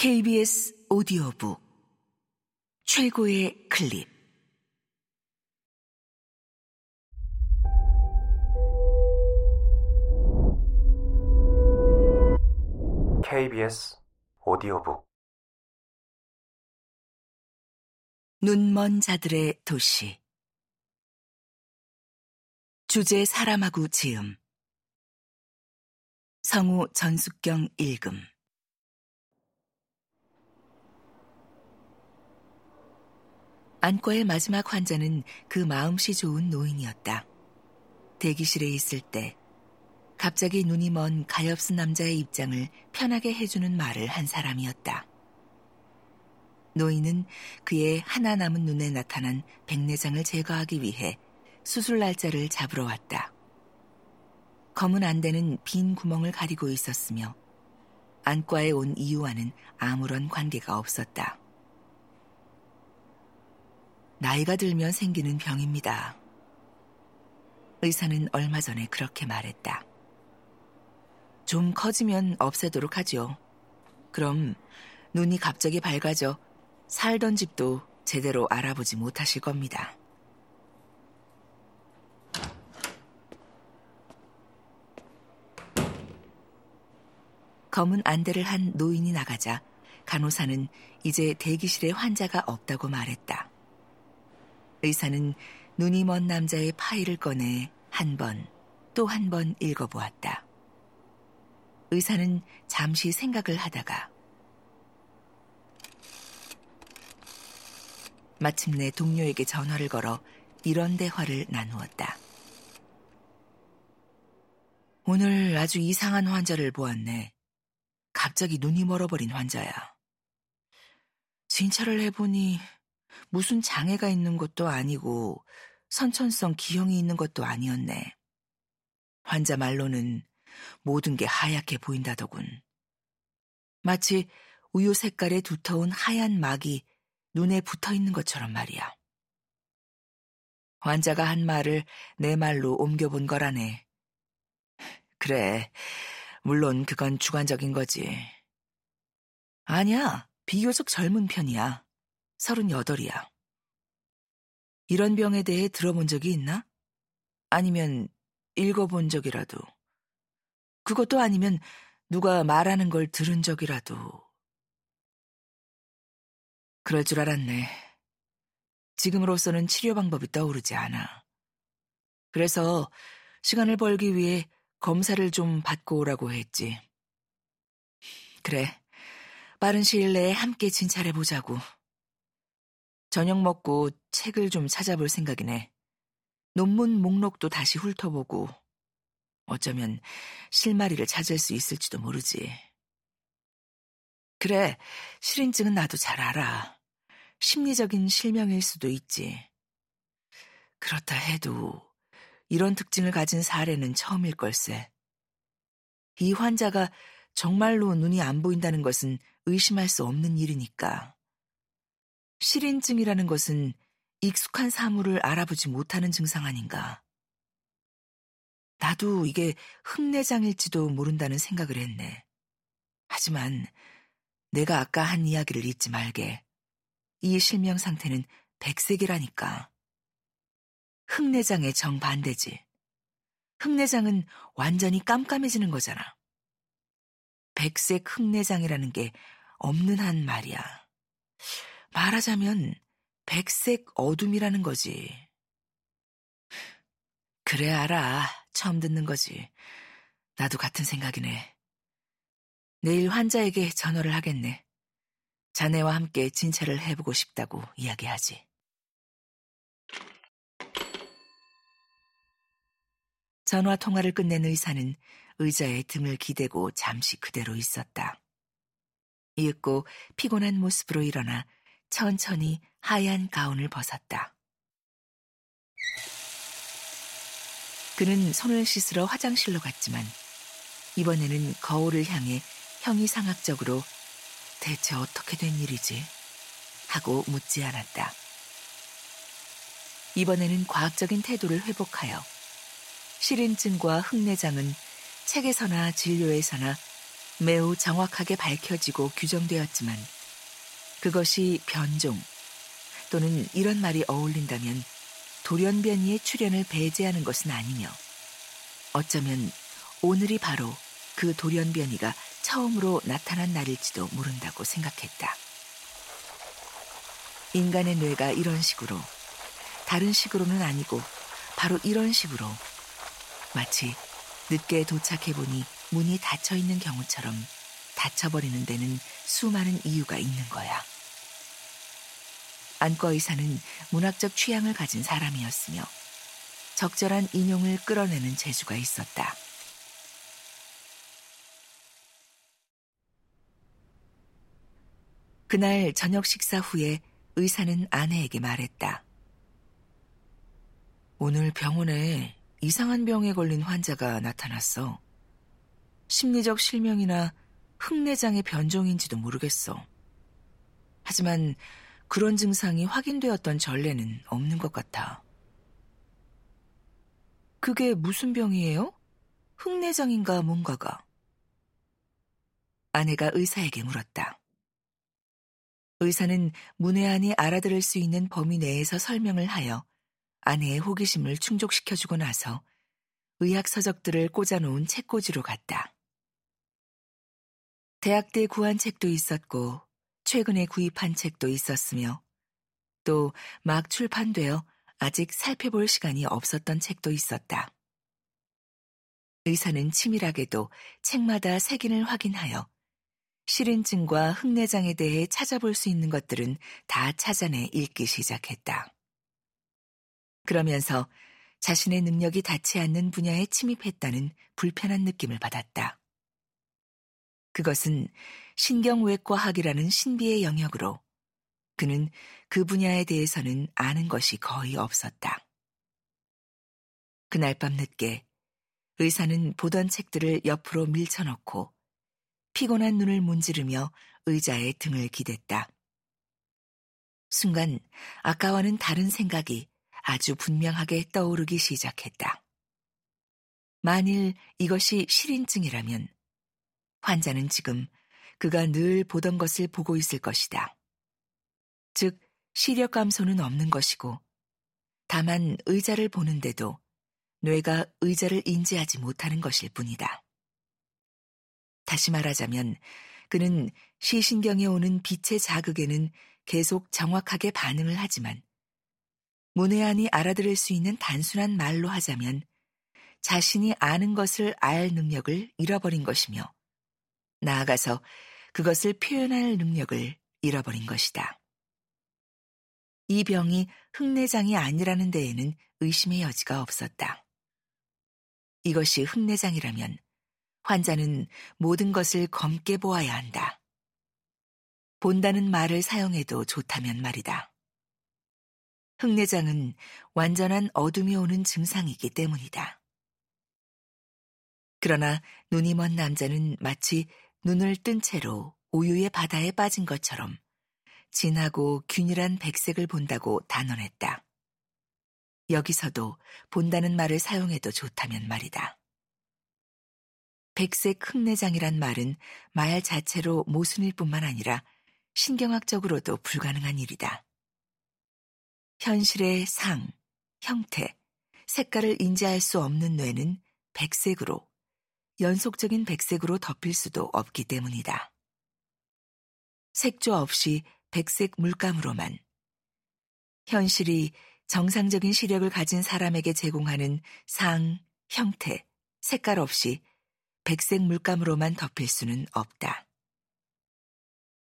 KBS 오디오북. 최고의 클립. KBS 오디오북. 눈먼 자들의 도시. 주제 사람하고 지음. 성우 전숙경 읽음 안과의 마지막 환자는 그 마음씨 좋은 노인이었다. 대기실에 있을 때 갑자기 눈이 먼 가엾은 남자의 입장을 편하게 해주는 말을 한 사람이었다. 노인은 그의 하나 남은 눈에 나타난 백내장을 제거하기 위해 수술 날짜를 잡으러 왔다. 검은 안대는 빈 구멍을 가리고 있었으며 안과에 온 이유와는 아무런 관계가 없었다. 나이가 들면 생기는 병입니다. 의사는 얼마 전에 그렇게 말했다. 좀 커지면 없애도록 하죠. 그럼 눈이 갑자기 밝아져 살던 집도 제대로 알아보지 못하실 겁니다. 검은 안대를 한 노인이 나가자 간호사는 이제 대기실에 환자가 없다고 말했다. 의사는 눈이 먼 남자의 파일을 꺼내 한 번, 또 한 번 읽어보았다. 의사는 잠시 생각을 하다가 마침내 동료에게 전화를 걸어 이런 대화를 나누었다. 오늘 아주 이상한 환자를 보았네. 갑자기 눈이 멀어버린 환자야. 진찰을 해보니 무슨 장애가 있는 것도 아니고 선천성 기형이 있는 것도 아니었네. 환자 말로는 모든 게 하얗게 보인다더군. 마치 우유 색깔의 두터운 하얀 막이 눈에 붙어 있는 것처럼 말이야. 환자가 한 말을 내 말로 옮겨본 거라네. 그래, 물론 그건 주관적인 거지. 아니야, 비교적 젊은 편이야. 서른여덟이야. 이런 병에 대해 들어본 적이 있나? 아니면 읽어본 적이라도. 그것도 아니면 누가 말하는 걸 들은 적이라도. 그럴 줄 알았네. 지금으로서는 치료 방법이 떠오르지 않아. 그래서 시간을 벌기 위해 검사를 좀 받고 오라고 했지. 그래. 빠른 시일 내에 함께 진찰해 보자고. 저녁 먹고 책을 좀 찾아볼 생각이네. 논문 목록도 다시 훑어보고 어쩌면 실마리를 찾을 수 있을지도 모르지. 그래, 실인증은 나도 잘 알아. 심리적인 실명일 수도 있지. 그렇다 해도 이런 특징을 가진 사례는 처음일 걸세. 이 환자가 정말로 눈이 안 보인다는 것은 의심할 수 없는 일이니까. 실인증이라는 것은 익숙한 사물을 알아보지 못하는 증상 아닌가. 나도 이게 흑내장일지도 모른다는 생각을 했네. 하지만 내가 아까 한 이야기를 잊지 말게. 이 실명 상태는 백색이라니까. 흑내장의 정반대지. 흑내장은 완전히 깜깜해지는 거잖아. 백색 흑내장이라는 게 없는 한 말이야. 말하자면 백색 어둠이라는 거지. 그래 알아. 처음 듣는 거지. 나도 같은 생각이네. 내일 환자에게 전화를 하겠네. 자네와 함께 진찰을 해보고 싶다고 이야기하지. 전화 통화를 끝낸 의사는 의자에 등을 기대고 잠시 그대로 있었다. 이윽고 피곤한 모습으로 일어나 천천히 하얀 가운을 벗었다. 그는 손을 씻으러 화장실로 갔지만 이번에는 거울을 향해 형이상학적으로 대체 어떻게 된 일이지? 하고 묻지 않았다. 이번에는 과학적인 태도를 회복하여 실인증과 흑내장은 책에서나 진료에서나 매우 정확하게 밝혀지고 규정되었지만 그것이 변종 또는 이런 말이 어울린다면 돌연변이의 출현을 배제하는 것은 아니며 어쩌면 오늘이 바로 그 돌연변이가 처음으로 나타난 날일지도 모른다고 생각했다. 인간의 뇌가 이런 식으로 다른 식으로는 아니고 바로 이런 식으로 마치 늦게 도착해보니 문이 닫혀 있는 경우처럼 닫혀버리는 데는 수많은 이유가 있는 거야. 안과 의사는 문학적 취향을 가진 사람이었으며 적절한 인용을 끌어내는 재주가 있었다. 그날 저녁 식사 후에 의사는 아내에게 말했다. 오늘 병원에 이상한 병에 걸린 환자가 나타났어. 심리적 실명이나 흑내장의 변종인지도 모르겠어. 하지만 그런 증상이 확인되었던 전례는 없는 것 같아. 그게 무슨 병이에요? 흑내장인가 뭔가가? 아내가 의사에게 물었다. 의사는 문외한이 알아들을 수 있는 범위 내에서 설명을 하여 아내의 호기심을 충족시켜주고 나서 의학 서적들을 꽂아놓은 책꽂이로 갔다. 대학 때 구한 책도 있었고 최근에 구입한 책도 있었으며 또 막 출판되어 아직 살펴볼 시간이 없었던 책도 있었다. 의사는 치밀하게도 책마다 색인을 확인하여 실인증과 흑내장에 대해 찾아볼 수 있는 것들은 다 찾아내 읽기 시작했다. 그러면서 자신의 능력이 닿지 않는 분야에 침입했다는 불편한 느낌을 받았다. 그것은 신경외과학이라는 신비의 영역으로 그는 그 분야에 대해서는 아는 것이 거의 없었다. 그날 밤 늦게 의사는 보던 책들을 옆으로 밀쳐놓고 피곤한 눈을 문지르며 의자에 등을 기댔다. 순간 아까와는 다른 생각이 아주 분명하게 떠오르기 시작했다. 만일 이것이 실인증이라면 환자는 지금 그가 늘 보던 것을 보고 있을 것이다. 즉, 시력 감소는 없는 것이고, 다만 의자를 보는데도 뇌가 의자를 인지하지 못하는 것일 뿐이다. 다시 말하자면 그는 시신경에 오는 빛의 자극에는 계속 정확하게 반응을 하지만 문외한이 알아들을 수 있는 단순한 말로 하자면 자신이 아는 것을 알 능력을 잃어버린 것이며 나아가서 그것을 표현할 능력을 잃어버린 것이다. 이 병이 흑내장이 아니라는 데에는 의심의 여지가 없었다. 이것이 흑내장이라면 환자는 모든 것을 검게 보아야 한다. 본다는 말을 사용해도 좋다면 말이다. 흑내장은 완전한 어둠이 오는 증상이기 때문이다. 그러나 눈이 먼 남자는 마치 눈을 뜬 채로 우유의 바다에 빠진 것처럼 진하고 균일한 백색을 본다고 단언했다. 여기서도 본다는 말을 사용해도 좋다면 말이다. 백색 흑내장이란 말은 말 자체로 모순일 뿐만 아니라 신경학적으로도 불가능한 일이다. 현실의 상, 형태, 색깔을 인지할 수 없는 뇌는 백색으로, 연속적인 백색으로 덮일 수도 없기 때문이다. 색조 없이 백색 물감으로만 현실이 정상적인 시력을 가진 사람에게 제공하는 상, 형태, 색깔 없이 백색 물감으로만 덮일 수는 없다.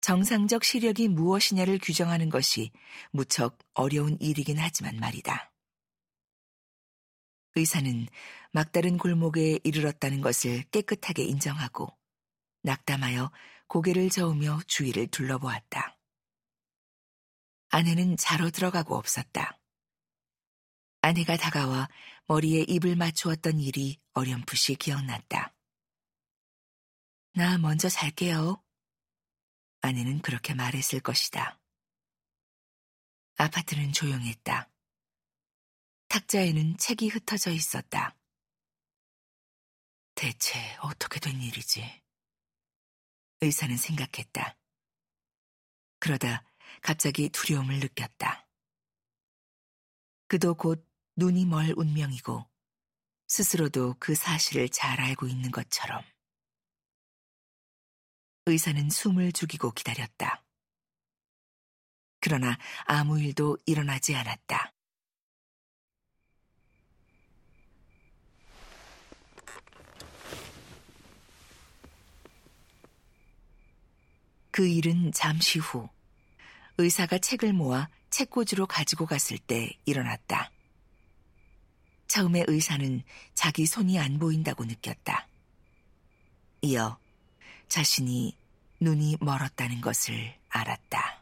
정상적 시력이 무엇이냐를 규정하는 것이 무척 어려운 일이긴 하지만 말이다. 의사는 막다른 골목에 이르렀다는 것을 깨끗하게 인정하고 낙담하여 고개를 저으며 주위를 둘러보았다. 아내는 자러 들어가고 없었다. 아내가 다가와 머리에 입을 맞추었던 일이 어렴풋이 기억났다. 나 먼저 잘게요. 아내는 그렇게 말했을 것이다. 아파트는 조용했다. 탁자에는 책이 흩어져 있었다. 대체 어떻게 된 일이지? 의사는 생각했다. 그러다 갑자기 두려움을 느꼈다. 그도 곧 눈이 멀 운명이고 스스로도 그 사실을 잘 알고 있는 것처럼. 의사는 숨을 죽이고 기다렸다. 그러나 아무 일도 일어나지 않았다. 그 일은 잠시 후 의사가 책을 모아 책꽂이로 가지고 갔을 때 일어났다. 처음에 의사는 자기 손이 안 보인다고 느꼈다. 이어 자신이 눈이 멀었다는 것을 알았다.